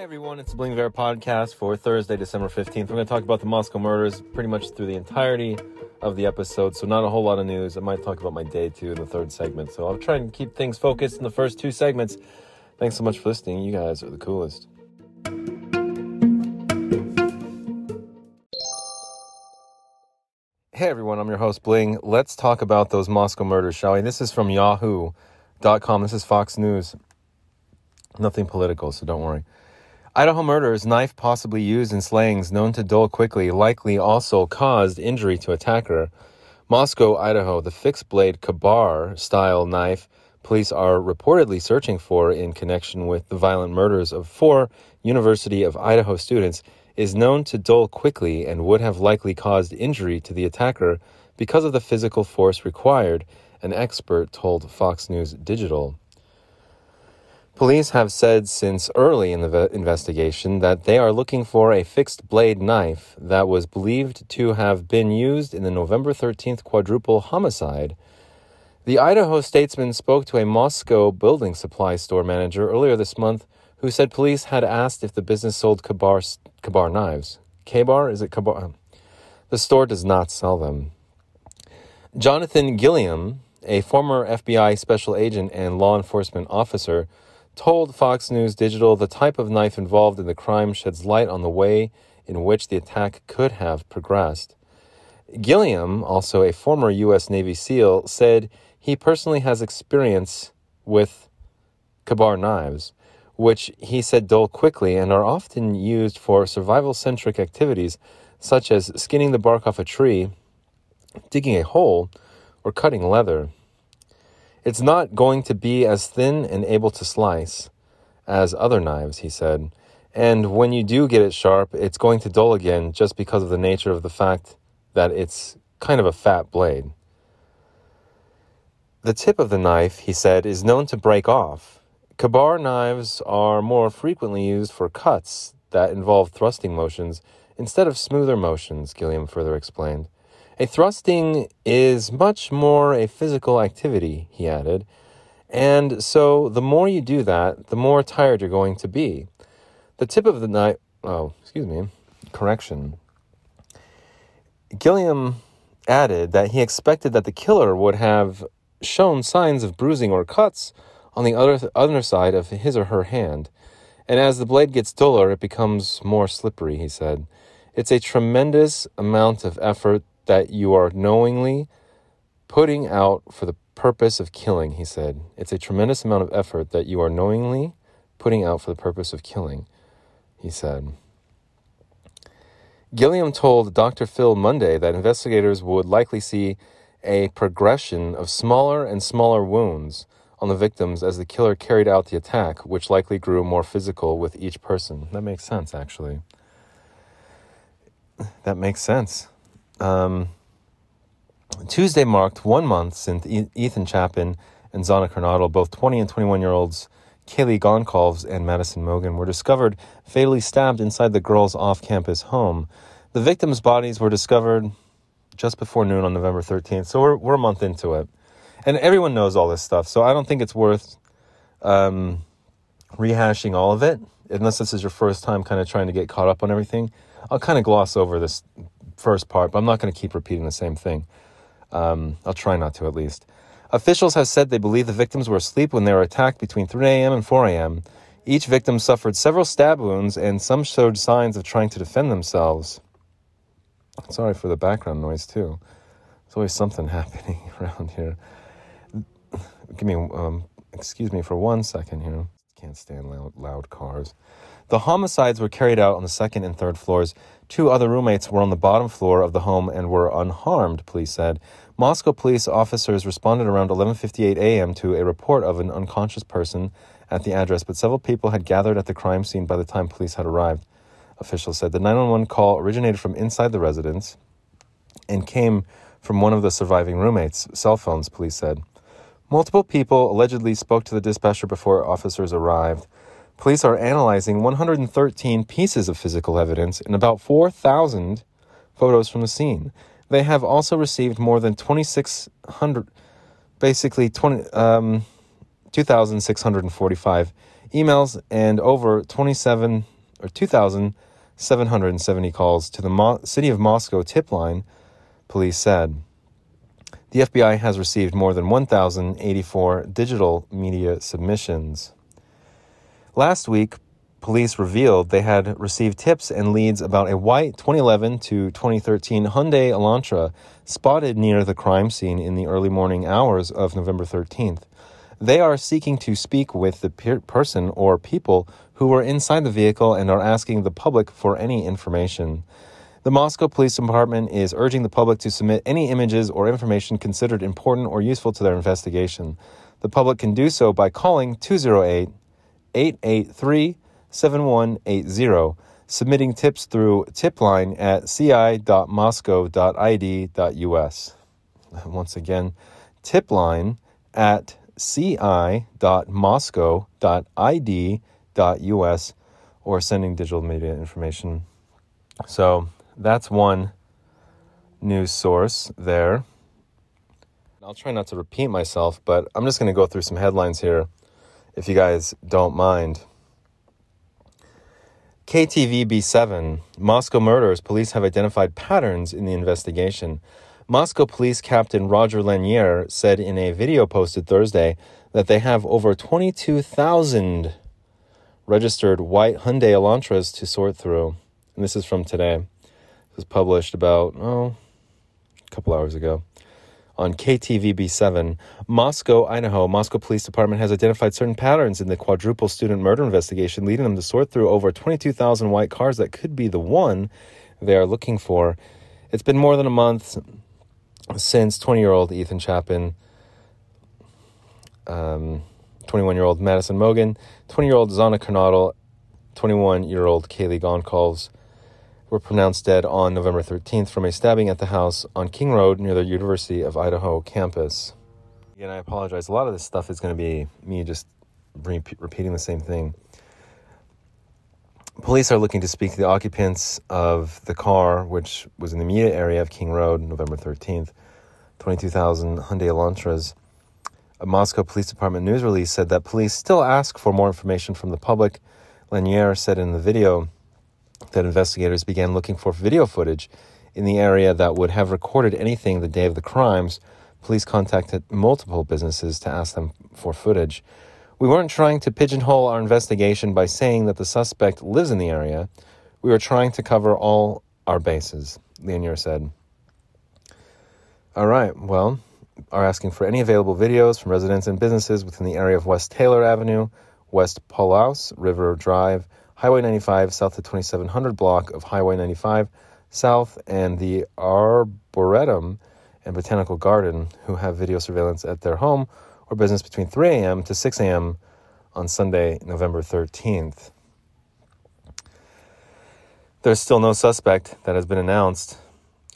Hey everyone, it's the Bling Viera podcast for Thursday, December 15th. We're going to talk about the Moscow murders pretty much through the entirety of the episode, so not a whole lot of news. I might talk about my day too in the third segment, so I'll try and keep things focused in the first two segments. Thanks so much for listening. You guys are the coolest. Hey everyone, I'm your host Bling. Let's talk about those Moscow murders, shall we? This is from yahoo.com. This is Fox News. Nothing political, so don't worry. Idaho murders, knife possibly used in slayings known to dull quickly, likely also caused injury to attacker. Moscow, Idaho, the fixed blade Ka-Bar style knife police are reportedly searching for in connection with the violent murders of four University of Idaho students is known to dull quickly and would have likely caused injury to the attacker because of the physical force required, an expert told Fox News Digital. Police have said since early in the investigation that they are looking for a fixed blade knife that was believed to have been used in the November 13th quadruple homicide. The Idaho statesman spoke to a Moscow building supply store manager earlier this month who said police had asked if the business sold Ka-Bar, Ka-Bar knives. Ka-Bar? Is it Ka-Bar? The store does not sell them. Jonathan Gilliam, a former FBI special agent and law enforcement officer, told Fox News Digital the type of knife involved in the crime sheds light on the way in which the attack could have progressed. Gilliam, also a former U.S. Navy SEAL, said he personally has experience with Ka-Bar knives, which he said dull quickly and are often used for survival centric activities such as skinning the bark off a tree, digging a hole, or cutting leather. It's not going to be as thin and able to slice as other knives, he said. And when you do get it sharp, it's going to dull again just because of the nature of the fact that it's kind of a fat blade. The tip of the knife, he said, is known to break off. Ka-Bar knives are more frequently used for cuts that involve thrusting motions instead of smoother motions, Gilliam further explained. A thrusting is much more a physical activity, he added. And so the more you do that, the more tired you're going to be. The tip of the knife, oh, excuse me, correction. Gilliam added that he expected that the killer would have shown signs of bruising or cuts on the other, other side of his or her hand. And as the blade gets duller, it becomes more slippery, he said. It's a tremendous amount of effort that you are knowingly putting out for the purpose of killing, he said. It's a tremendous amount of effort that you are knowingly putting out for the purpose of killing, he said. Gilliam told Dr. Phil Monday that investigators would likely see a progression of smaller and smaller wounds on the victims as the killer carried out the attack, which likely grew more physical with each person. That makes sense, actually. That makes sense. Um, Tuesday marked one month since Ethan Chapin and Xana Kernodle, both 20 and 21 year olds, Kaylee Goncalves and Madison Mogen, were discovered fatally stabbed inside the girls' off campus home. The victims' bodies were discovered just before noon on November 13th, so we're, we're a month into it. And everyone knows all this stuff, so I don't think it's worth um, rehashing all of it, unless this is your first time kind of trying to get caught up on everything. I'll kind of gloss over this first part, but I'm not going to keep repeating the same thing. Um, I'll try not to, at least. Officials have said they believe the victims were asleep when they were attacked between 3 a.m. and 4 a.m. Each victim suffered several stab wounds, and some showed signs of trying to defend themselves. Sorry for the background noise, too. There's always something happening around here. Give me, um, excuse me for one second here. Can't stand loud, loud cars. The homicides were carried out on the second and third floors. Two other roommates were on the bottom floor of the home and were unharmed, police said. Moscow police officers responded around 11:58 a.m. to a report of an unconscious person at the address, but several people had gathered at the crime scene by the time police had arrived. Officials said the 911 call originated from inside the residence and came from one of the surviving roommates' cell phones, police said. Multiple people allegedly spoke to the dispatcher before officers arrived. Police are analyzing 113 pieces of physical evidence and about 4,000 photos from the scene. They have also received more than 2,600, basically 20, um, 2,645 emails, and over 27 or 2,770 calls to the Mo- City of Moscow tip line, police said. The FBI has received more than 1,084 digital media submissions. Last week, police revealed they had received tips and leads about a white 2011 to 2013 Hyundai Elantra spotted near the crime scene in the early morning hours of November 13th. They are seeking to speak with the per- person or people who were inside the vehicle and are asking the public for any information. The Moscow Police Department is urging the public to submit any images or information considered important or useful to their investigation. The public can do so by calling 208 883 7180, submitting tips through tipline at ci.moscow.id.us. Once again, tipline at ci.moscow.id.us or sending digital media information. So that's one news source there. I'll try not to repeat myself, but I'm just going to go through some headlines here if you guys don't mind. KTVB7 Moscow murders. Police have identified patterns in the investigation. Moscow Police Captain Roger Lanier said in a video posted Thursday that they have over 22,000 registered white Hyundai Elantras to sort through. And this is from today. It was published about, oh, a couple hours ago on KTVB7. Moscow, Idaho, Moscow Police Department has identified certain patterns in the quadruple student murder investigation, leading them to sort through over 22,000 white cars that could be the one they are looking for. It's been more than a month since 20 year old Ethan Chapin, 21 um, year old Madison Mogen, 20 year old Xana Kernodle, 21 year old Kaylee Goncalves were pronounced dead on November 13th from a stabbing at the house on King Road near the University of Idaho campus. Again, I apologize. A lot of this stuff is going to be me just re- repeating the same thing. Police are looking to speak to the occupants of the car, which was in the immediate area of King Road, November 13th. 22,000 Hyundai Elantras. A Moscow Police Department news release said that police still ask for more information from the public. Lanier said in the video, that investigators began looking for video footage in the area that would have recorded anything the day of the crimes. Police contacted multiple businesses to ask them for footage. We weren't trying to pigeonhole our investigation by saying that the suspect lives in the area. We were trying to cover all our bases, Lanier said. All right, well, are asking for any available videos from residents and businesses within the area of West Taylor Avenue, West Palouse, River Drive, Highway 95 south to 2700 block of Highway 95 south, and the Arboretum and Botanical Garden, who have video surveillance at their home or business between 3 a.m. to 6 a.m. on Sunday, November 13th. There's still no suspect that has been announced.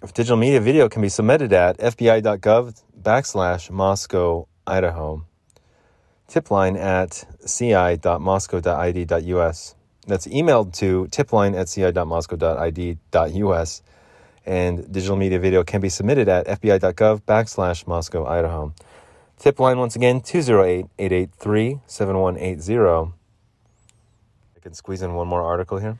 If digital media video can be submitted at fbi.gov backslash Moscow, Idaho. Tip line at ci.moscow.id.us that's emailed to tipline at ci.moscow.id.us. And digital media video can be submitted at fbi.gov backslash Moscow, Idaho. Tip line once again, 208-883-7180. I can squeeze in one more article here.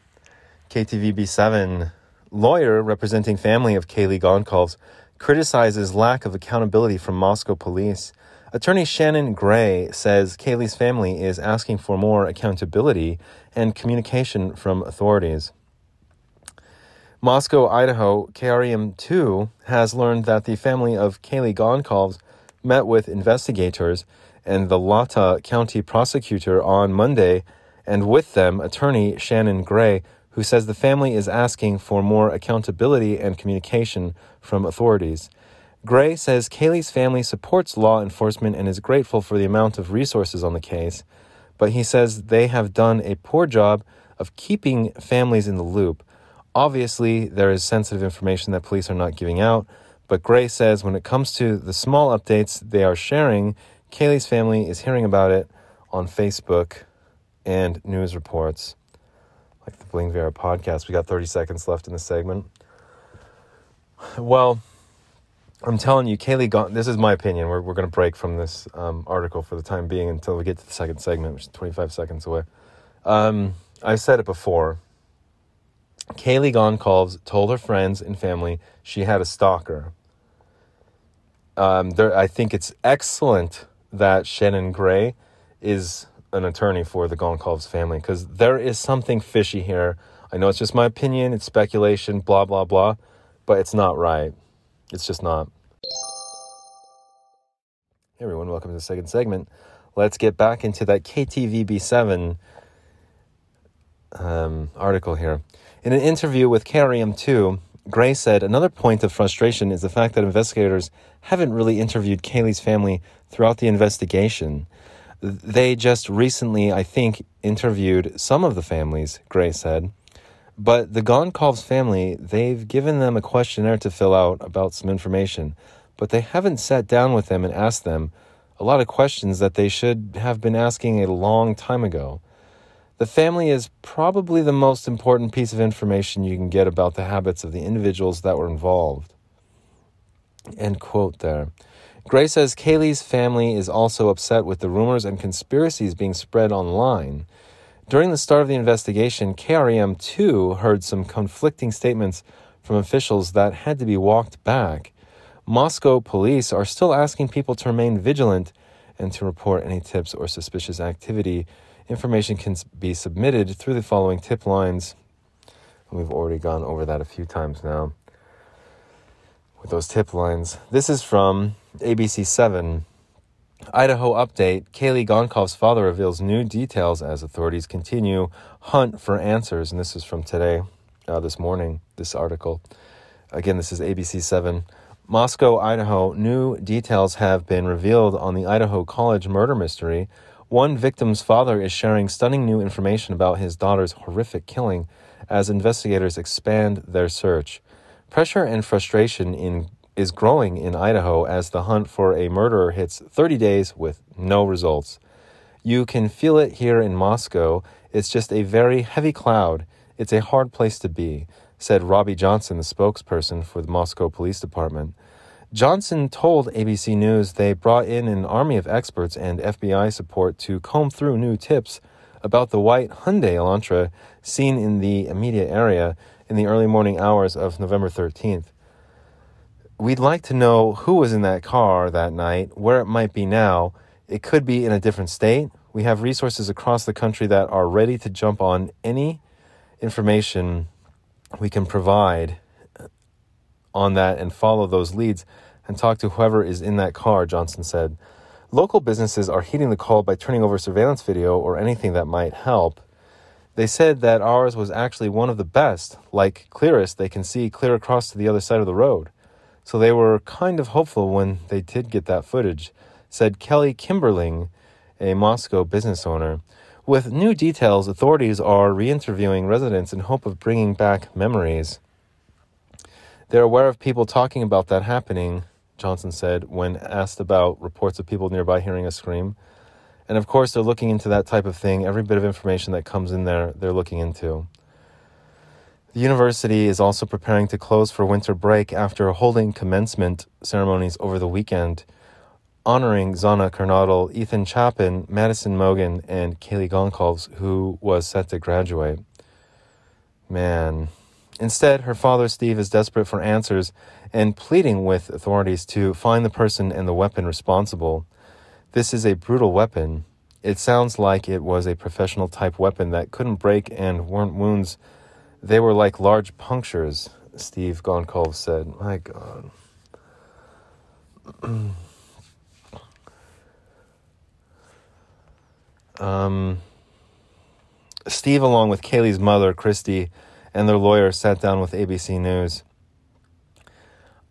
KTVB7 lawyer representing family of Kaylee Goncalves criticizes lack of accountability from Moscow police. Attorney Shannon Gray says Kaylee's family is asking for more accountability and communication from authorities. Moscow, Idaho, KREM 2 has learned that the family of Kaylee Goncalves met with investigators and the Latah County prosecutor on Monday, and with them, attorney Shannon Gray, who says the family is asking for more accountability and communication from authorities. Gray says Kaylee's family supports law enforcement and is grateful for the amount of resources on the case, but he says they have done a poor job of keeping families in the loop. Obviously, there is sensitive information that police are not giving out, but Gray says when it comes to the small updates they are sharing, Kaylee's family is hearing about it on Facebook and news reports. Like the Bling Viera podcast, we got 30 seconds left in the segment. Well, I'm telling you, Kaylee Gon. This is my opinion. We're we're gonna break from this um, article for the time being until we get to the second segment, which is 25 seconds away. Um, I've said it before. Kaylee Goncalves told her friends and family she had a stalker. Um, there, I think it's excellent that Shannon Gray is an attorney for the Goncalves family because there is something fishy here. I know it's just my opinion, it's speculation, blah, blah, blah, but it's not right. It's just not. Hey everyone, welcome to the second segment. Let's get back into that KTVB7 um, article here. In an interview with KREM2, Gray said another point of frustration is the fact that investigators haven't really interviewed Kaylee's family throughout the investigation. They just recently, I think, interviewed some of the families, Gray said. But the Goncalves family, they've given them a questionnaire to fill out about some information, but they haven't sat down with them and asked them a lot of questions that they should have been asking a long time ago. The family is probably the most important piece of information you can get about the habits of the individuals that were involved. End quote there. Gray says Kaylee's family is also upset with the rumors and conspiracies being spread online. During the start of the investigation, KREM 2 heard some conflicting statements from officials that had to be walked back. Moscow police are still asking people to remain vigilant and to report any tips or suspicious activity Information can be submitted through the following tip lines. We've already gone over that a few times now with those tip lines. This is from ABC 7. Idaho update Kaylee Goncalves' father reveals new details as authorities continue hunt for answers. And this is from today, uh, this morning, this article. Again, this is ABC 7. Moscow, Idaho. New details have been revealed on the Idaho College murder mystery one victim's father is sharing stunning new information about his daughter's horrific killing as investigators expand their search. Pressure and frustration in, is growing in Idaho as the hunt for a murderer hits 30 days with no results. You can feel it here in Moscow. It's just a very heavy cloud. It's a hard place to be, said Robbie Johnson, the spokesperson for the Moscow Police Department. Johnson told ABC News they brought in an army of experts and FBI support to comb through new tips about the white Hyundai Elantra seen in the immediate area in the early morning hours of November 13th. We'd like to know who was in that car that night, where it might be now. It could be in a different state. We have resources across the country that are ready to jump on any information we can provide on that and follow those leads and talk to whoever is in that car, Johnson said. Local businesses are heeding the call by turning over surveillance video or anything that might help. They said that ours was actually one of the best, like clearest they can see clear across to the other side of the road. So they were kind of hopeful when they did get that footage, said Kelly Kimberling, a Moscow business owner. With new details, authorities are re interviewing residents in hope of bringing back memories. They're aware of people talking about that happening, Johnson said when asked about reports of people nearby hearing a scream. And of course, they're looking into that type of thing. Every bit of information that comes in there, they're looking into. The university is also preparing to close for winter break after holding commencement ceremonies over the weekend, honoring Xana Kernodle, Ethan Chapin, Madison Mogen, and Kaylee Goncalves, who was set to graduate. Man. Instead, her father, Steve, is desperate for answers and pleading with authorities to find the person and the weapon responsible. This is a brutal weapon. It sounds like it was a professional type weapon that couldn't break and weren't wounds. They were like large punctures, Steve Goncalves said. My God. um, Steve, along with Kaylee's mother, Christy, and their lawyer, sat down with ABC News.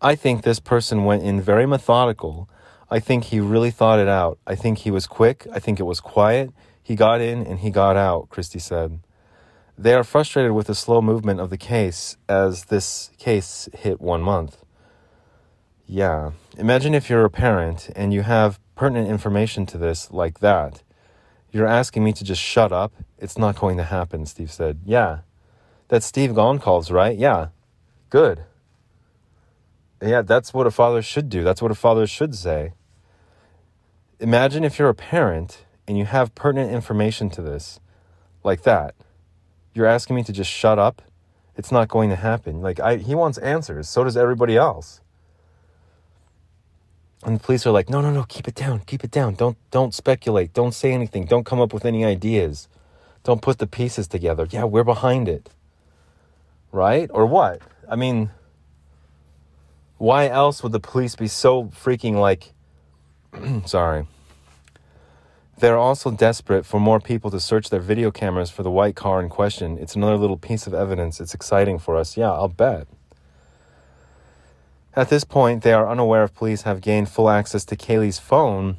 I think this person went in very methodical. I think he really thought it out. I think he was quick. I think it was quiet. He got in and he got out, Christie said. They are frustrated with the slow movement of the case as this case hit one month. Yeah. Imagine if you're a parent and you have pertinent information to this like that. You're asking me to just shut up. It's not going to happen, Steve said. Yeah. That's Steve Goncalves, right? Yeah. Good Yeah, that's what a father should do. That's what a father should say. Imagine if you're a parent and you have pertinent information to this, like that. You're asking me to just shut up? It's not going to happen. Like I he wants answers, so does everybody else. And the police are like, "No, no, no, keep it down. Keep it down. Don't don't speculate. Don't say anything. Don't come up with any ideas. Don't put the pieces together." Yeah, we're behind it. Right? Or what? I mean, why else would the police be so freaking like sorry. They're also desperate for more people to search their video cameras for the white car in question. It's another little piece of evidence. It's exciting for us. Yeah, I'll bet. At this point, they are unaware if police have gained full access to Kaylee's phone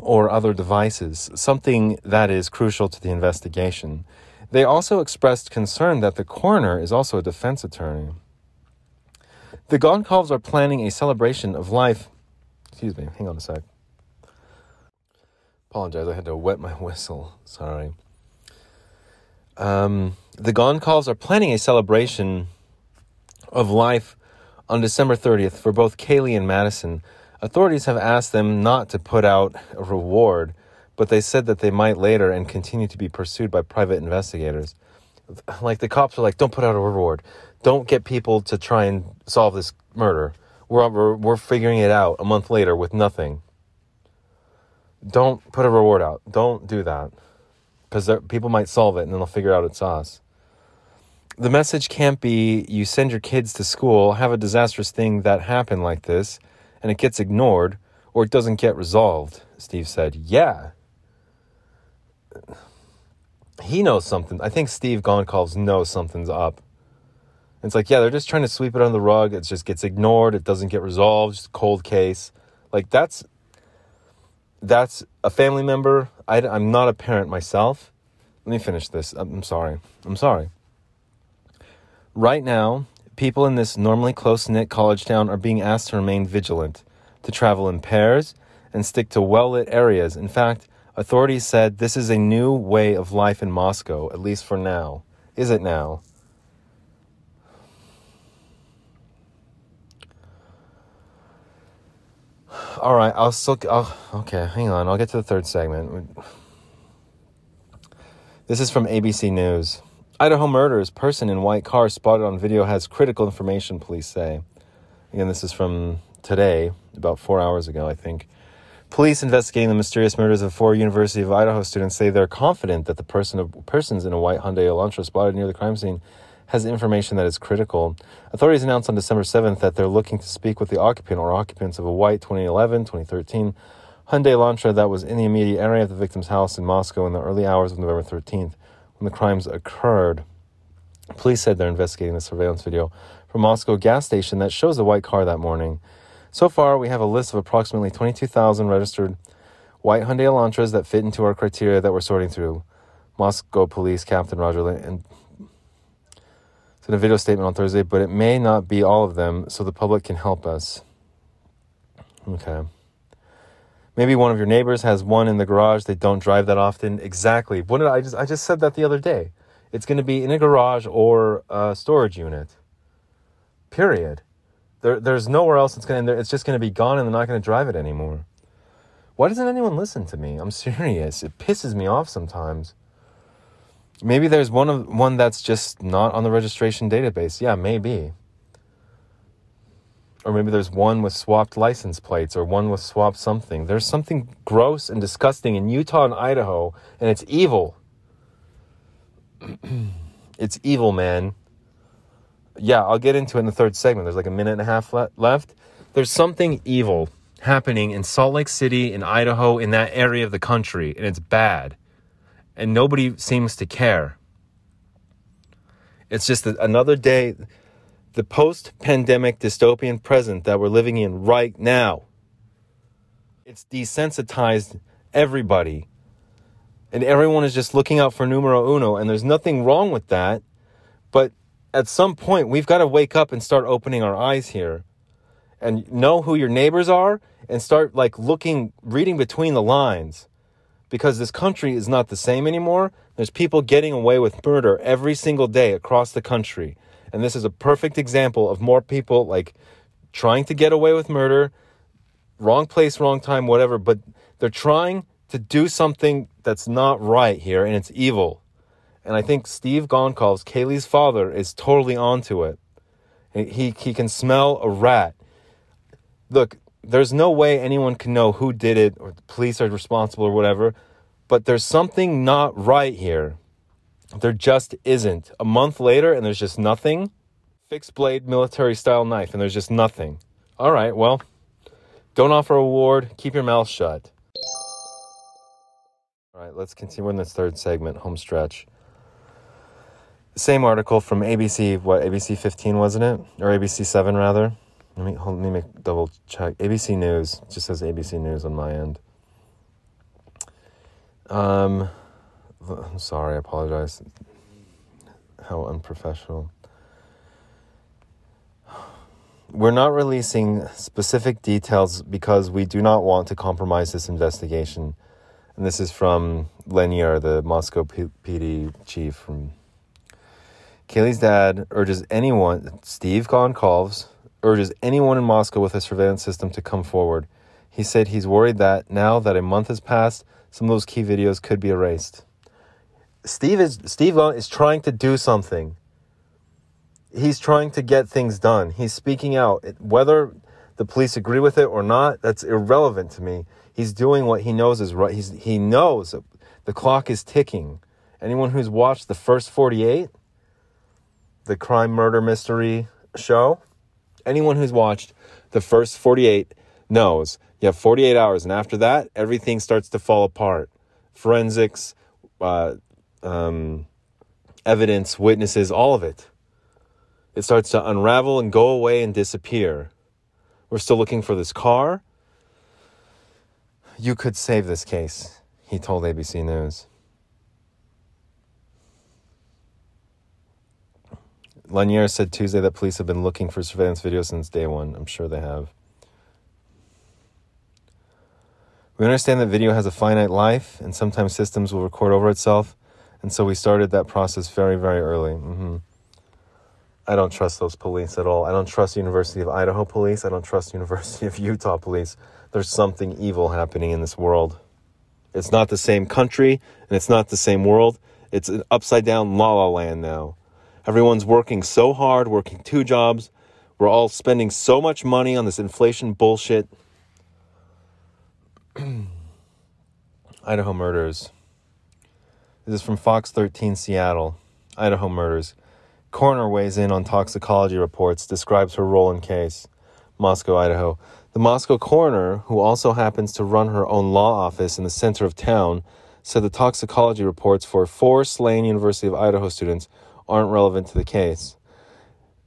or other devices, something that is crucial to the investigation. They also expressed concern that the coroner is also a defense attorney. The Goncalves are planning a celebration of life. Excuse me, hang on a sec. Apologize, I had to wet my whistle. Sorry. Um, the Goncalves are planning a celebration of life on December 30th for both Kaylee and Madison. Authorities have asked them not to put out a reward, but they said that they might later and continue to be pursued by private investigators. Like the cops are like, don't put out a reward. Don't get people to try and solve this murder. We're, we're, we're figuring it out a month later with nothing. Don't put a reward out. Don't do that. Because people might solve it and then they'll figure out it's us. The message can't be you send your kids to school, have a disastrous thing that happened like this, and it gets ignored or it doesn't get resolved, Steve said. Yeah. He knows something. I think Steve Goncalves knows something's up. It's like, yeah, they're just trying to sweep it under the rug. It just gets ignored. It doesn't get resolved. Just cold case. Like that's that's a family member. I, I'm not a parent myself. Let me finish this. I'm, I'm sorry. I'm sorry. Right now, people in this normally close knit college town are being asked to remain vigilant, to travel in pairs, and stick to well lit areas. In fact, authorities said this is a new way of life in Moscow, at least for now. Is it now? All right, I'll still. I'll, okay, hang on. I'll get to the third segment. This is from ABC News. Idaho murders. Person in white car spotted on video has critical information, police say. Again, this is from today, about four hours ago, I think. Police investigating the mysterious murders of four University of Idaho students say they're confident that the person of, persons in a white Hyundai Elantra spotted near the crime scene has information that is critical. Authorities announced on December 7th that they're looking to speak with the occupant or occupants of a white 2011 2013 Hyundai Elantra that was in the immediate area of the victim's house in Moscow in the early hours of November 13th when the crimes occurred. Police said they're investigating the surveillance video from Moscow gas station that shows the white car that morning. So far, we have a list of approximately 22,000 registered white Hyundai Elantras that fit into our criteria that we're sorting through. Moscow Police Captain Roger Lin- in a video statement on Thursday, but it may not be all of them, so the public can help us. Okay. Maybe one of your neighbors has one in the garage. They don't drive that often. Exactly. What did I just? I just said that the other day. It's going to be in a garage or a storage unit. Period. There, there's nowhere else it's going to. It's just going to be gone, and they're not going to drive it anymore. Why doesn't anyone listen to me? I'm serious. It pisses me off sometimes. Maybe there's one of one that's just not on the registration database. Yeah, maybe. Or maybe there's one with swapped license plates or one with swapped something. There's something gross and disgusting in Utah and Idaho, and it's evil. it's evil, man. Yeah, I'll get into it in the third segment. There's like a minute and a half le- left. There's something evil happening in Salt Lake City, in Idaho, in that area of the country, and it's bad and nobody seems to care. It's just another day, the post pandemic dystopian present that we're living in right now. It's desensitized everybody. And everyone is just looking out for numero uno, and there's nothing wrong with that. But at some point, we've got to wake up and start opening our eyes here and know who your neighbors are and start like looking, reading between the lines because this country is not the same anymore. There's people getting away with murder every single day across the country. And this is a perfect example of more people like trying to get away with murder, wrong place, wrong time, whatever, but they're trying to do something that's not right here and it's evil. And I think Steve Goncalves, Kaylee's father, is totally onto it. He, he can smell a rat. Look, there's no way anyone can know who did it or the police are responsible or whatever, but there's something not right here. There just isn't. A month later and there's just nothing. Fixed blade military style knife and there's just nothing. All right, well, don't offer a reward, keep your mouth shut. All right, let's continue in this third segment, home stretch. Same article from ABC, what, ABC 15, wasn't it? Or ABC 7, rather. Let me, hold, let me make double check. ABC News, just says ABC News on my end. Um, I'm sorry, I apologize. How unprofessional. We're not releasing specific details because we do not want to compromise this investigation. And this is from Lanier, the Moscow P- PD chief. From Kaylee's dad urges anyone, Steve Goncalves, urges anyone in Moscow with a surveillance system to come forward. He said he's worried that now that a month has passed, some of those key videos could be erased. Steve is Steve is trying to do something he's trying to get things done. He's speaking out. Whether the police agree with it or not, that's irrelevant to me. He's doing what he knows is right. He's, he knows the clock is ticking. Anyone who's watched the first 48, the crime murder mystery show, anyone who's watched the first 48 knows you have 48 hours, and after that, everything starts to fall apart. Forensics, uh, um, evidence, witnesses, all of it. It starts to unravel and go away and disappear. We're still looking for this car. You could save this case, he told ABC News. Lanier said Tuesday that police have been looking for surveillance video since day one. I'm sure they have. We understand that video has a finite life, and sometimes systems will record over itself, and so we started that process very, very early. Mm-hmm. I don't trust those police at all. I don't trust University of Idaho police. I don't trust University of Utah police. There's something evil happening in this world. It's not the same country and it's not the same world. It's an upside down la la land now. Everyone's working so hard, working two jobs. We're all spending so much money on this inflation bullshit. Idaho murders. This is from Fox 13 Seattle. Idaho murders. Coroner weighs in on toxicology reports, describes her role in case. Moscow, Idaho. The Moscow coroner, who also happens to run her own law office in the center of town, said the toxicology reports for four slain University of Idaho students aren't relevant to the case.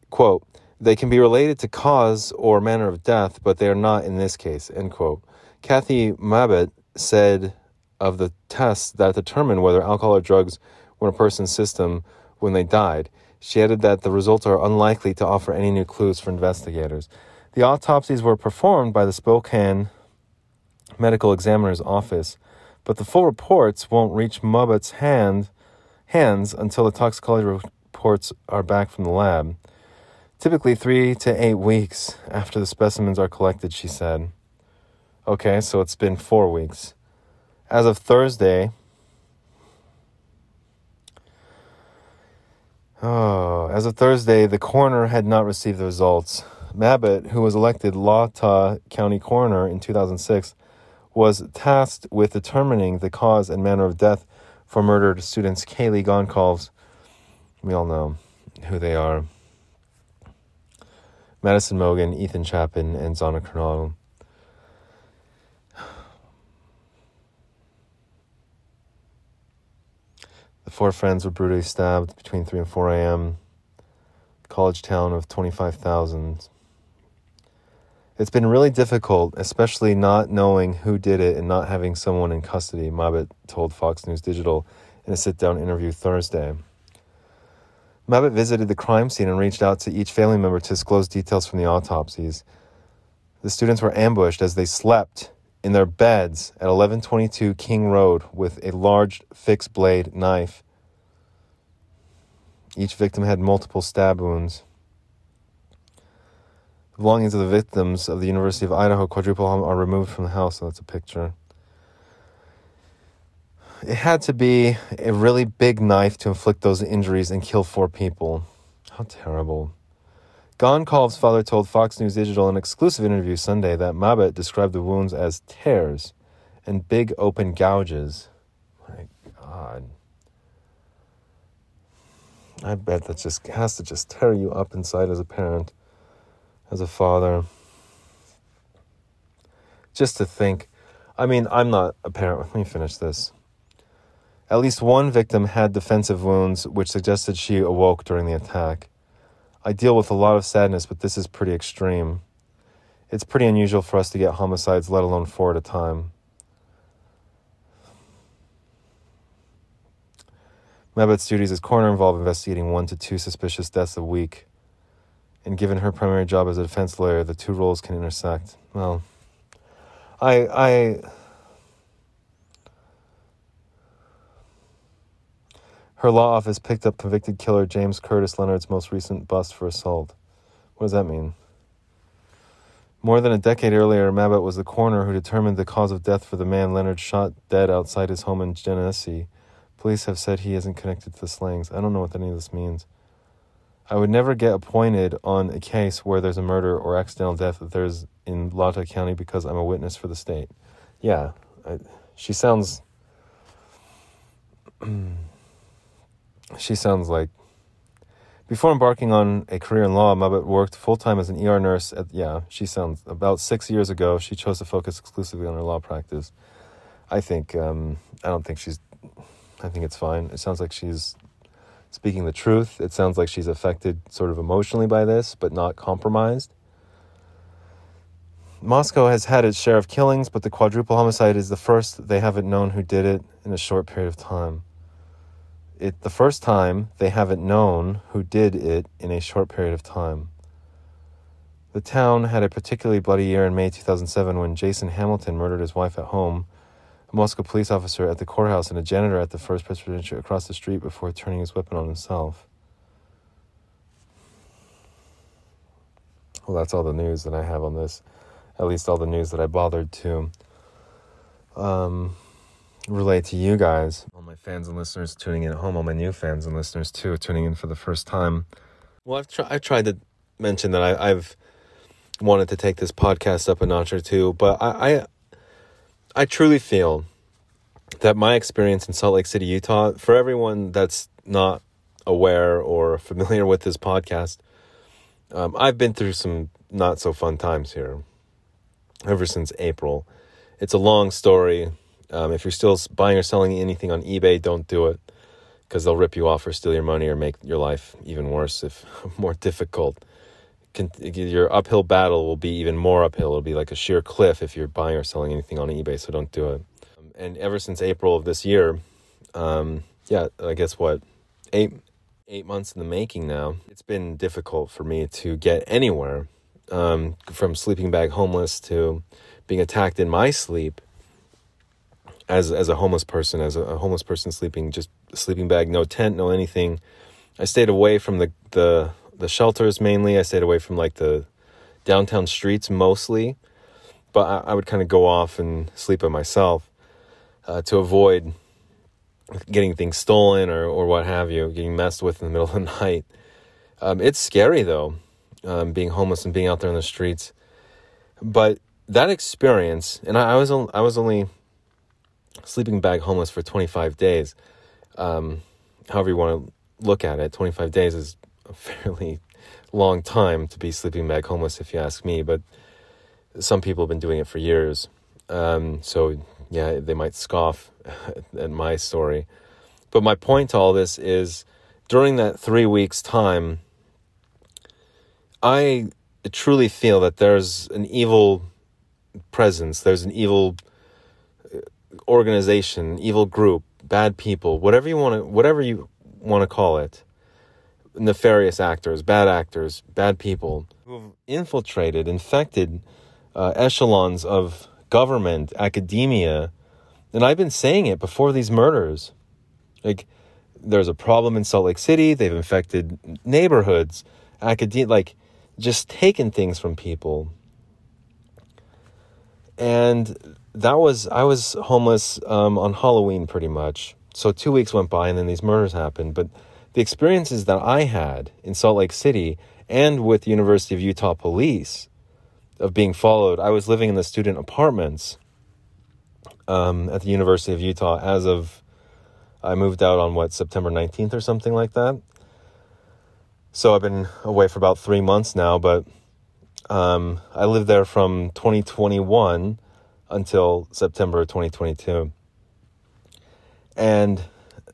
Quote, they can be related to cause or manner of death, but they are not in this case, end quote. Kathy Mabbutt said of the tests that determine whether alcohol or drugs were in a person's system when they died. She added that the results are unlikely to offer any new clues for investigators. The autopsies were performed by the Spokane Medical Examiner's Office, but the full reports won't reach Mabbutt's hand, hands until the toxicology reports are back from the lab. Typically three to eight weeks after the specimens are collected, she said. Okay, so it's been four weeks. As of Thursday, Oh, as of Thursday, the coroner had not received the results. Mabbutt, who was elected Latah County coroner in 2006, was tasked with determining the cause and manner of death for murdered students Kaylee Goncalves. We all know who they are. Madison Mogen, Ethan Chapin, and Xana Kernodle. The four friends were brutally stabbed between 3 and 4 a.m. College town of 25,000. It's been really difficult, especially not knowing who did it and not having someone in custody, Mabbutt told Fox News Digital in a sit down interview Thursday. Mabbutt visited the crime scene and reached out to each family member to disclose details from the autopsies. The students were ambushed as they slept in their beds at 1122 King Road with a large fixed blade knife. Each victim had multiple stab wounds. The belongings of the victims of the University of Idaho quadruple homicide are removed from the house. So that's a picture. It had to be a really big knife to inflict those injuries and kill four people. How terrible. Gonkov's father told Fox News Digital in an exclusive interview Sunday that Mabbutt described the wounds as tears and big open gouges. My God. I bet that just has to just tear you up inside as a parent, as a father. Just to think. I mean, I'm not a parent. Let me finish this. At least one victim had defensive wounds, which suggested she awoke during the attack. I deal with a lot of sadness, but this is pretty extreme. It's pretty unusual for us to get homicides, let alone four at a time. Mabbutt's duties as coroner involve investigating one to two suspicious deaths a week. And given her primary job as a defense lawyer, the two roles can intersect. Well, I, I, Her law office picked up convicted killer James Curtis Leonard's most recent bust for assault. What does that mean? More than a decade earlier, Mabbutt was the coroner who determined the cause of death for the man Leonard shot dead outside his home in Genesee. Police have said he isn't connected to the slayings. I don't know what any of this means. I would never get appointed on a case where there's a murder or accidental death that there's in Latah County because I'm a witness for the state. Yeah, I, she sounds. She sounds like. Before embarking on a career in law, Mabbutt worked full time as an ER nurse. At, yeah, she sounds about six years ago. She chose to focus exclusively on her law practice. I think um, I don't think she's. I think it's fine. It sounds like she's speaking the truth. It sounds like she's affected sort of emotionally by this, but not compromised. Moscow has had its share of killings, but the quadruple homicide is the first they haven't known who did it in a short period of time it the first time they haven't known who did it in a short period of time. The town had a particularly bloody year in May 2007 when Jason Hamilton murdered his wife at home, a Moscow police officer at the courthouse, and a janitor at the First Presbyterian across the street before turning his weapon on himself. Well, that's all the news that I have on this. At least all the news that I bothered to. Um, relate to you guys, all my fans and listeners tuning in at home, all my new fans and listeners too, tuning in for the first time. Well, I've, tried. I've tried to mention that I, have wanted to take this podcast up a notch or two, but I, I, I truly feel that my experience in Salt Lake City, Utah, for everyone that's not aware or familiar with this podcast, um, I've been through some not so fun times here ever since April. It's a long story. Um, if you're still buying or selling anything on eBay, don't do it because they'll rip you off or steal your money or make your life even worse, if more difficult. Your uphill battle will be even more uphill. It'll be like a sheer cliff if you're buying or selling anything on eBay, so don't do it. Um, and ever since April of this year, um, yeah, I guess what eight eight months in the making now. It's been difficult for me to get anywhere, um, from sleeping bag homeless to being attacked in my sleep as as a homeless person, as a, a homeless person sleeping just sleeping bag, no tent, no anything. I stayed away from the the the shelters mainly. I stayed away from like the downtown streets mostly, but I, I would kind of go off and sleep by myself uh, to avoid getting things stolen or or what have you, getting messed with in the middle of the night. Um, it's scary though, um, being homeless and being out there in the streets. But that experience, and I, I was I was only sleeping bag homeless for 25 days. Um, however, you want to look at it, 25 days is a fairly long time to be sleeping bag homeless, if you ask me. But some people have been doing it for years. Um, so, yeah, they might scoff at my story. But my point to all this is during that three weeks' time, I truly feel that there's an evil presence, there's an evil organization, evil group, bad people, whatever you want to whatever you want to call it, nefarious actors, bad actors, bad people who have infiltrated, infected uh, echelons of government, academia, and I've been saying it before these murders. Like, there's a problem in Salt Lake City. They've infected neighborhoods, academia. Like, just taken things from people. And that was, I was homeless um, on Halloween pretty much. So two weeks went by and then these murders happened. But the experiences that I had in Salt Lake City and with the University of Utah police of being followed, I was living in the student apartments um, at the University of Utah as of I moved out on what September 19th or something like that. So I've been away for about three months now, but um, I lived there from 2021 until September 2022. And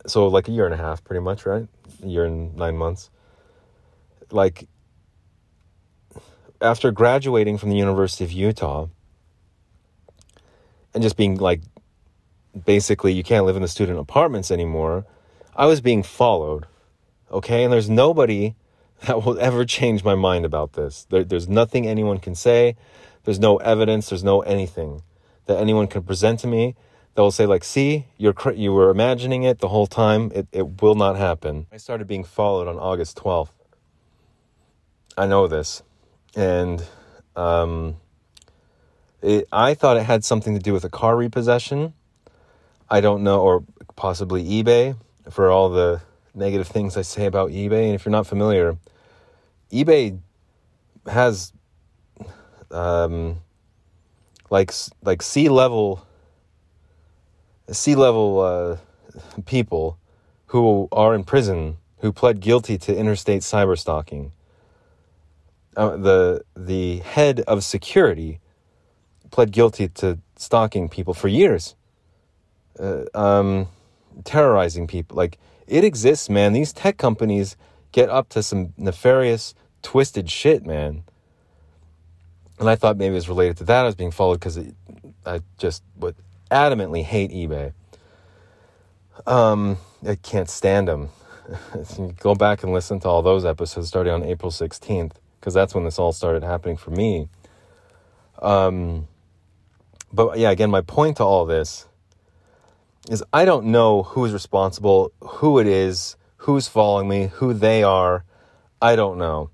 so, like a year and a half, pretty much, right? Year and nine months. Like, after graduating from the University of Utah and just being like, basically, you can't live in the student apartments anymore, I was being followed. Okay. And there's nobody that will ever change my mind about this. There, there's nothing anyone can say. There's no evidence. There's no anything that anyone can present to me that will say like, see, you're you were imagining it the whole time. It it will not happen. I started being followed on August 12th. I know this, and um, it, I thought it had something to do with a car repossession. I don't know, or possibly eBay for all the negative things I say about eBay. And if you're not familiar, eBay has um, like like C-level C-level uh, people who are in prison who pled guilty to interstate cyber stalking. Uh, the the head of security pled guilty to stalking people for years, uh, um, terrorizing people. Like it exists, man. These tech companies get up to some nefarious twisted shit, man. And I thought maybe it was related to that. I was being followed because I just would adamantly hate eBay. Um, I can't stand them. Go back and listen to all those episodes starting on April 16th, because that's when this all started happening for me. Um, but yeah, again, my point to all this is I don't know who's responsible, who it is, who's following me, who they are. I don't know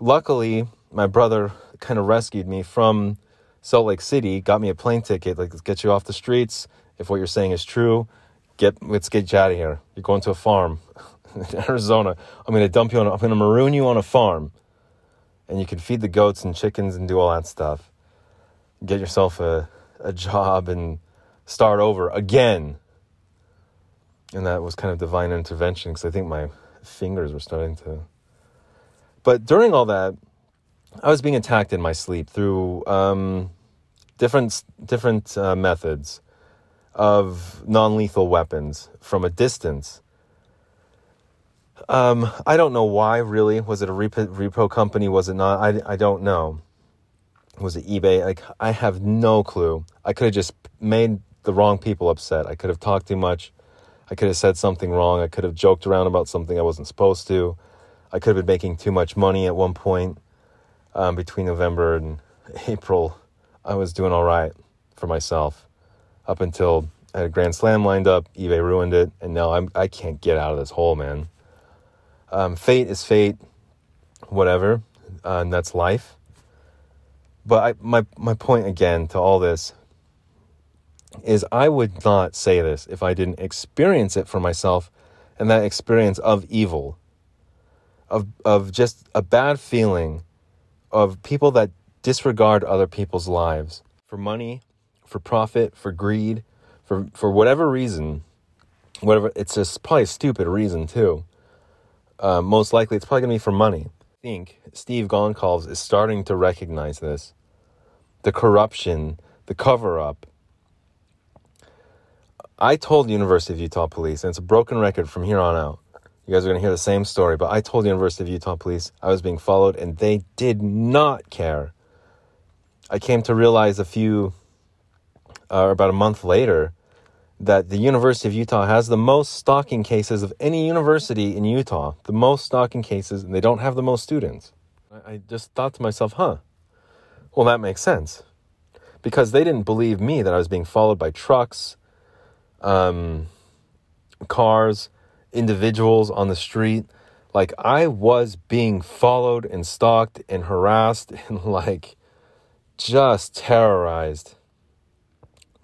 luckily, my brother kind of rescued me from Salt Lake City, got me a plane ticket. Like, let's get you off the streets. If what you're saying is true, get let's get you out of here. You're going to a farm in Arizona. I'm going to dump you on. I'm going to maroon you on a farm, and you can feed the goats and chickens and do all that stuff. Get yourself a a job and start over again. And that was kind of divine intervention because I think my fingers were starting to but during all that, I was being attacked in my sleep through um, different different uh, methods of non-lethal weapons from a distance. Um, I don't know why. Really, was it a repo, repo company? Was it not? I I don't know. Was it eBay? Like I have no clue. I could have just made the wrong people upset. I could have talked too much. I could have said something wrong. I could have joked around about something I wasn't supposed to. I could have been making too much money at one point um, between November and April. I was doing all right for myself up until I had a grand slam lined up. eBay ruined it, and now I'm I can't get out of this hole, man. Um, fate is fate, whatever, uh, and that's life. But I, my my point again to all this is I would not say this if I didn't experience it for myself, and that experience of evil of of just a bad feeling of people that disregard other people's lives for money, for profit, for greed, for for whatever reason, whatever it's just probably a stupid reason too. Uh, most likely, it's probably gonna be for money. I think Steve Goncalves is starting to recognize this, the corruption, the cover up. I told University of Utah Police, and it's a broken record from here on out. You guys are going to hear the same story, but I told University of Utah police I was being followed and they did not care. I came to realize a few, uh, about a month later, that the University of Utah has the most stalking cases of any university in Utah, the most stalking cases, and they don't have the most students. I just thought to myself, huh, well, that makes sense. Because they didn't believe me that I was being followed by trucks, um, cars, individuals on the street. Like I was being followed and stalked and harassed and like just terrorized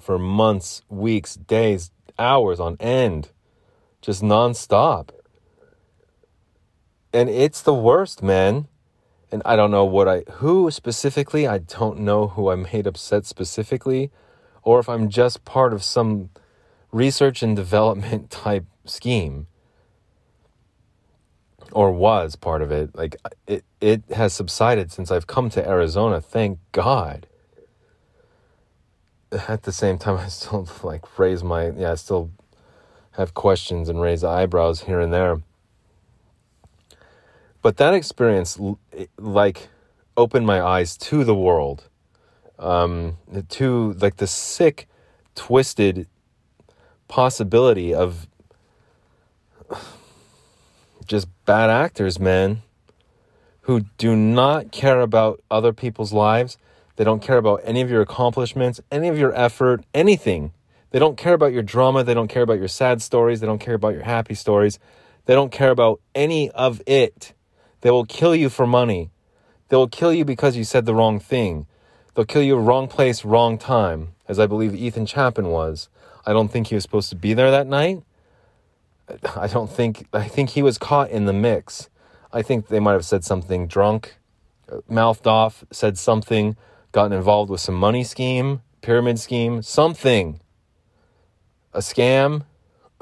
for months, weeks, days, hours on end, just nonstop. And it's the worst, man. And I don't know what I, who specifically, I don't know who I made upset specifically, or if I'm just part of some research and development type scheme or was part of it like it it has subsided since I've come to Arizona thank god. At the same time I still like raise my yeah I still have questions and raise eyebrows here and there. But that experience like opened my eyes to the world um to like the sick twisted possibility of just bad actors, man, who do not care about other people's lives. They don't care about any of your accomplishments, any of your effort, anything. They don't care about your drama. They don't care about your sad stories. They don't care about your happy stories. They don't care about any of it. They will kill you for money. They will kill you because you said the wrong thing. They'll kill you wrong place, wrong time, as I believe Ethan Chapin was. I don't think he was supposed to be there that night. I don't think, I think he was caught in the mix. I think they might have said something drunk, uh, mouthed off, said something, gotten involved with some money scheme, pyramid scheme, something. A scam,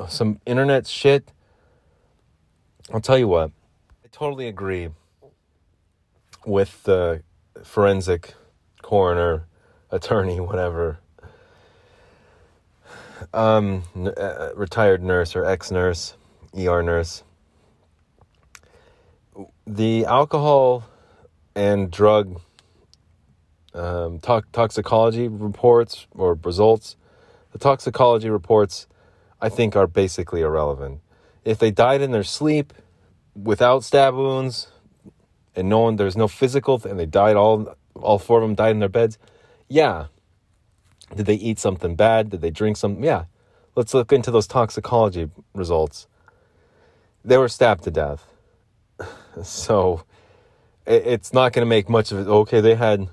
some internet shit. I'll tell you what, I totally agree with the forensic coroner, attorney, whatever um, uh, retired nurse or ex nurse, ER nurse. The alcohol and drug um, to- toxicology reports or results, the toxicology reports, I think, are basically irrelevant. If they died in their sleep without stab wounds and no one, there's no physical, and they died all, all four of them died in their beds, yeah, did they eat something bad? Did they drink some? Yeah. Let's look into those toxicology results. They were stabbed to death. So it's not going to make much of it. Okay, they had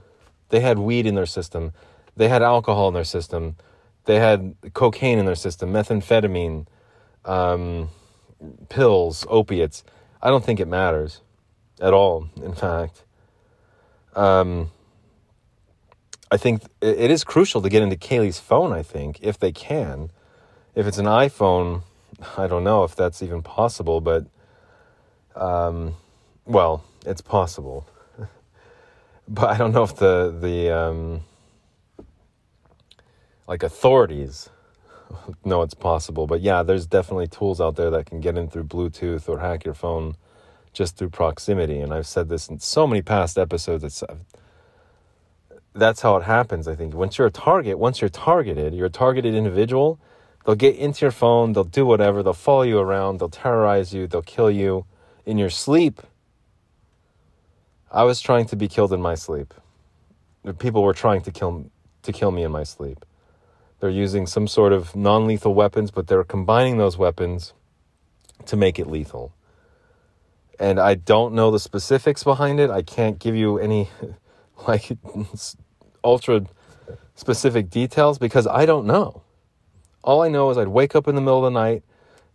they had weed in their system. They had alcohol in their system. They had cocaine in their system, methamphetamine, um, pills, opiates. I don't think it matters at all, in fact. Um, I think it is crucial to get into Kaylee's phone, I think, if they can. If it's an iPhone, I don't know if that's even possible, but, um, well, it's possible. but I don't know if the, the, um, like authorities know it's possible. But yeah, there's definitely tools out there that can get in through Bluetooth or hack your phone just through proximity. And I've said this in so many past episodes. It's, that's how it happens, I think. Once you're a target, once you're targeted, you're a targeted individual, they'll get into your phone, they'll do whatever, they'll follow you around, they'll terrorize you, they'll kill you in your sleep. I was trying to be killed in my sleep. People were trying to kill to kill me in my sleep. They're using some sort of non-lethal weapons, but they're combining those weapons to make it lethal. And I don't know the specifics behind it. I can't give you any like ultra specific details because I don't know. All I know is I'd wake up in the middle of the night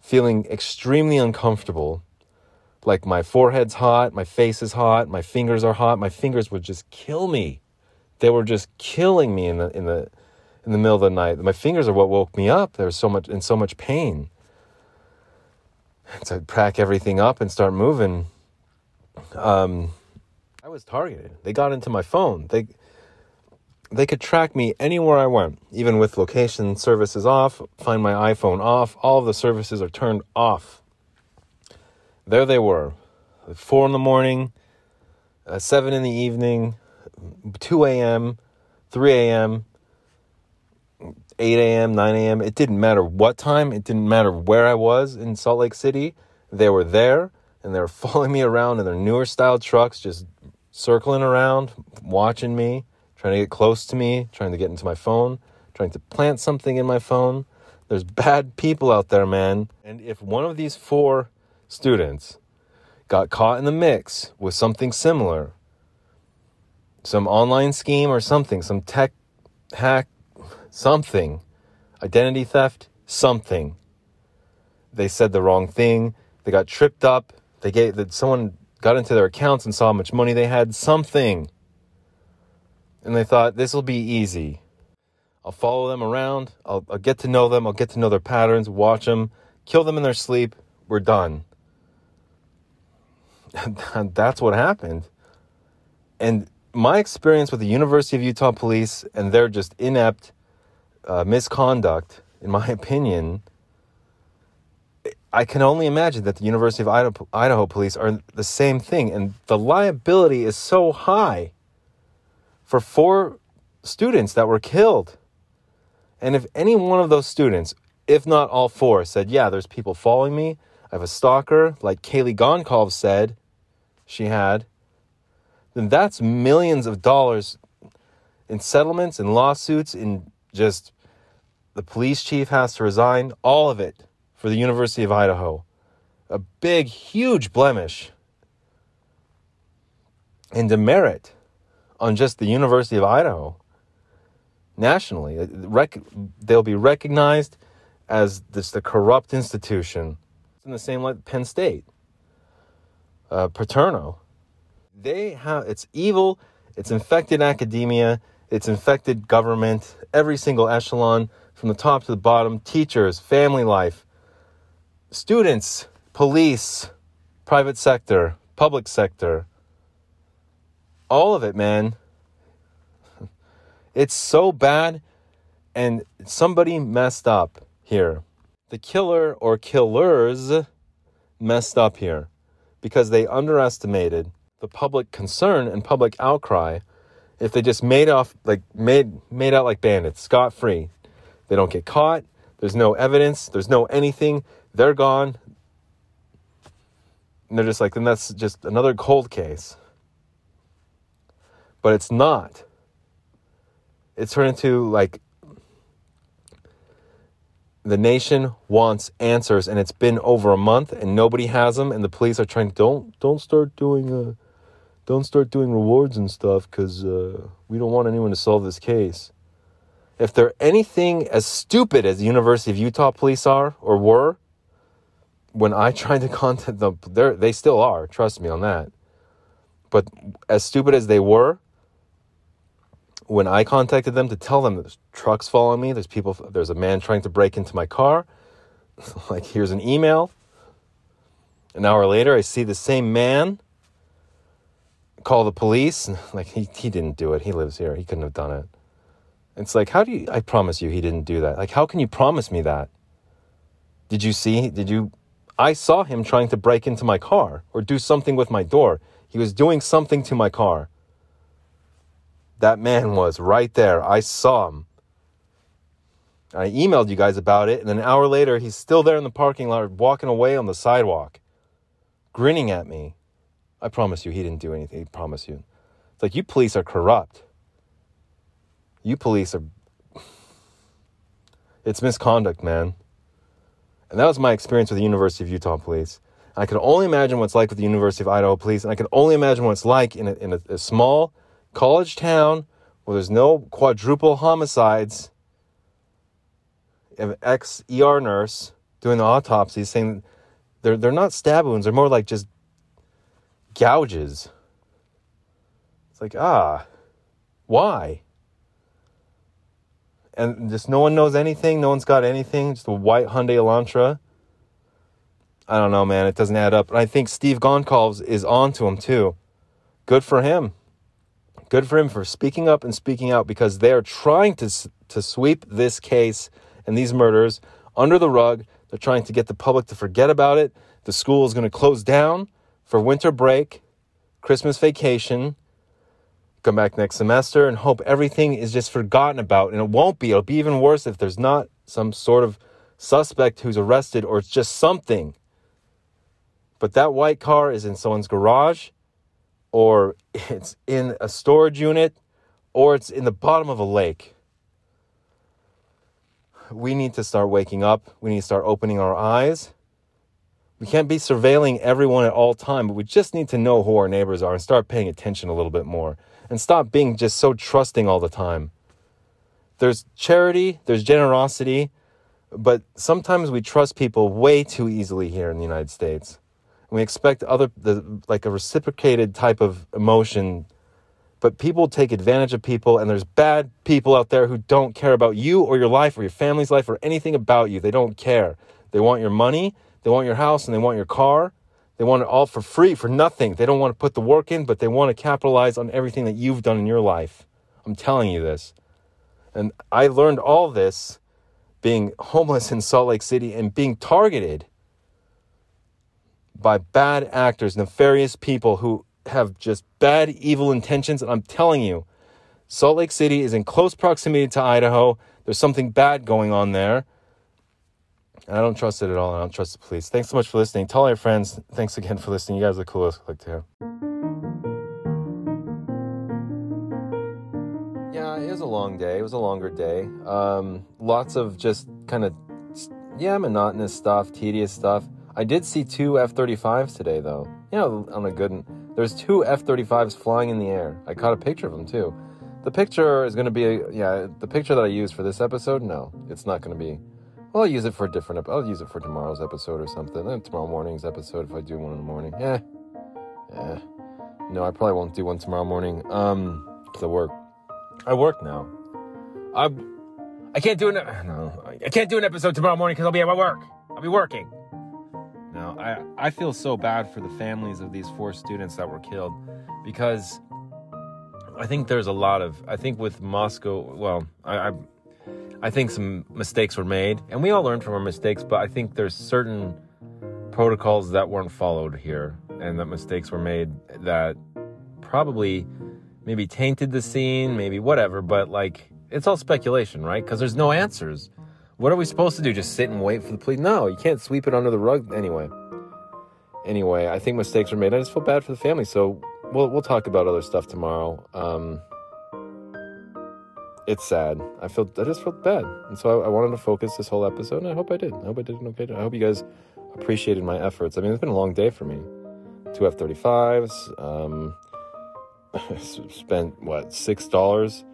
feeling extremely uncomfortable. Like my forehead's hot, my face is hot, my fingers are hot. My fingers would just kill me. They were just killing me in the in the in the middle of the night. My fingers are what woke me up. There was so much in so much pain. So I'd pack everything up and start moving. Um, was targeted. They got into my phone. They they could track me anywhere I went, even with location services off, find my iPhone off. All of the services are turned off. There they were, four in the morning, uh, seven in the evening, 2 a.m., 3 a.m., 8 a.m., 9 a.m. It didn't matter what time, it didn't matter where I was in Salt Lake City. They were there and they were following me around in their newer style trucks, just circling around, watching me trying to get close to me, trying to get into my phone, trying to plant something in my phone. There's bad people out there, man. And if one of these four students got caught in the mix with something similar, some online scheme or something, some tech hack, something, identity theft, something. They said the wrong thing. They got tripped up. They gave that someone got into their accounts and saw how much money they had, something. And they thought this will be easy. I'll follow them around. I'll, I'll get to know them. I'll get to know their patterns, watch them, kill them in their sleep. We're done. That's what happened. And my experience with the University of Utah police and their just inept uh, misconduct, in my opinion, I can only imagine that the University of Idaho, Idaho police are the same thing. And the liability is so high for four students that were killed. And if any one of those students, if not all four, said, Yeah, there's people following me, I have a stalker, like Kaylee Goncalves said she had, then that's millions of dollars in settlements and lawsuits, in just the police chief has to resign, all of it for the University of Idaho. A big, huge blemish and demerit on just the University of Idaho nationally. they'll be recognized as this the corrupt institution. It's in the same like Penn State, uh, Paterno. They have it's evil. It's infected academia. It's infected government. Every single echelon, from the top to the bottom, teachers, family life, students, police, private sector, public sector. All of it, man. It's so bad, and somebody messed up here. The killer or killers messed up here because they underestimated the public concern and public outcry if they just made off like made made out like bandits, scot free. They don't get caught. There's no evidence. There's no anything. They're gone. And they're just like, then that's just another cold case. But it's not. It turned into like the nation wants answers and it's been over a month and nobody has them and the police are trying don't don't start doing uh don't start doing rewards and stuff because uh, we don't want anyone to solve this case if they're anything as stupid as the university of utah police are or were when I tried to contact them, they still are. Trust me on that. But as stupid as they were, when I contacted them to tell them there's trucks following me, there's people, there's a man trying to break into my car. like here's an email. An hour later, I see the same man call the police. Like he he didn't do it. He lives here. He couldn't have done it. It's like how do you? I promise you, he didn't do that. Like how can you promise me that? Did you see? Did you I saw him trying to break into my car or do something with my door. He was doing something to my car. That man was right there. I saw him. I emailed you guys about it, and an hour later, he's still there in the parking lot, walking away on the sidewalk, grinning at me. I promise you, he didn't do anything. I promise you. It's like, you police are corrupt. You police are. It's misconduct, man. And that was my experience with the University of Utah Police. I could only imagine what it's like with the University of Idaho Police, and I could only imagine what it's like in a, in a, a small college town where there's no quadruple homicides. An ex ER nurse doing the autopsy saying they're, they're not stab wounds, they're more like just gouges. It's like, ah, why? And just no one knows anything. No one's got anything. Just a white Hyundai Elantra. I don't know, man. It doesn't add up. And I think Steve Goncalves is on to him too. Good for him. Good for him for speaking up and speaking out because they are trying to to sweep this case and these murders under the rug. They're trying to get the public to forget about it. The school is going to close down for winter break, Christmas vacation, come back next semester and hope everything is just forgotten about. And it won't be. It'll be even worse if there's not some sort of suspect who's arrested or it's just something. But that white car is in someone's garage or it's in a storage unit or it's in the bottom of a lake. We need to start waking up. We need to start opening our eyes. We can't be surveilling everyone at all time, but we just need to know who our neighbors are and start paying attention a little bit more and stop being just so trusting all the time. There's charity, there's generosity, but sometimes we trust people way too easily here in the United States. We expect other the, like a reciprocated type of emotion but people take advantage of people and there's bad people out there who don't care about you or your life or your family's life or anything about you they don't care they want your money they want your house and they want your car they want it all for free for nothing they don't want to put the work in but they want to capitalize on everything that you've done in your life i'm telling you this and i learned all this being homeless in salt lake city and being targeted by bad actors nefarious people who have just bad, evil intentions. And I'm telling you, Salt Lake City is in close proximity to Idaho. There's something bad going on there. And I don't trust it at all. I don't trust the police. Thanks so much for listening. Tell all your friends. Thanks again for listening. You guys are the coolest. Like to hear. Yeah, it was a long day. It was a longer day. Um, lots of just kind of, yeah, monotonous stuff, tedious stuff. I did see two F 35s today, though. You know, on a good there's two F 35s flying in the air. I caught a picture of them too. The picture is going to be, a, yeah, the picture that I use for this episode, no, it's not going to be. Well, I'll use it for a different, I'll use it for tomorrow's episode or something. Then tomorrow morning's episode if I do one in the morning. Yeah. Yeah. No, I probably won't do one tomorrow morning. Um, because I work. I work now. I I can't do an no. I can't do an episode tomorrow morning because I'll be at my work. I'll be working. No, I, I feel so bad for the families of these four students that were killed because I think there's a lot of I think with Moscow well I, I I think some mistakes were made and we all learned from our mistakes but I think there's certain protocols that weren't followed here and that mistakes were made that probably maybe tainted the scene maybe whatever but like it's all speculation right because there's no answers what are we supposed to do just sit and wait for the police no you can't sweep it under the rug anyway anyway, I think mistakes were made. I just feel bad for the family. So we'll we'll talk about other stuff tomorrow. Um, it's sad. I feel I just felt bad, and so I, I, wanted to focus this whole episode. And I hope I did. I hope I did an okay. I hope you guys appreciated my efforts. I mean, it's been a long day for me. Two F thirty fives. Um, spent what six dollars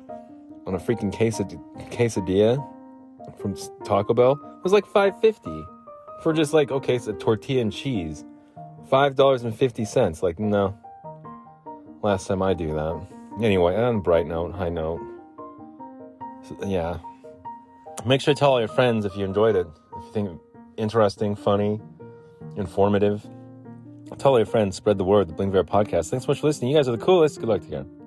on a freaking quesad- quesadilla from Taco Bell. It was like five fifty for just like okay, it's a tortilla and cheese. $5.50. Like, no. Last time I do that. Anyway, on bright note, high note. So, yeah. Make sure to tell all your friends if you enjoyed it. If you think interesting, funny, informative. Tell all your friends, spread the word, the Bling Viera podcast. Thanks so much for listening. You guys are the coolest. Good luck to you.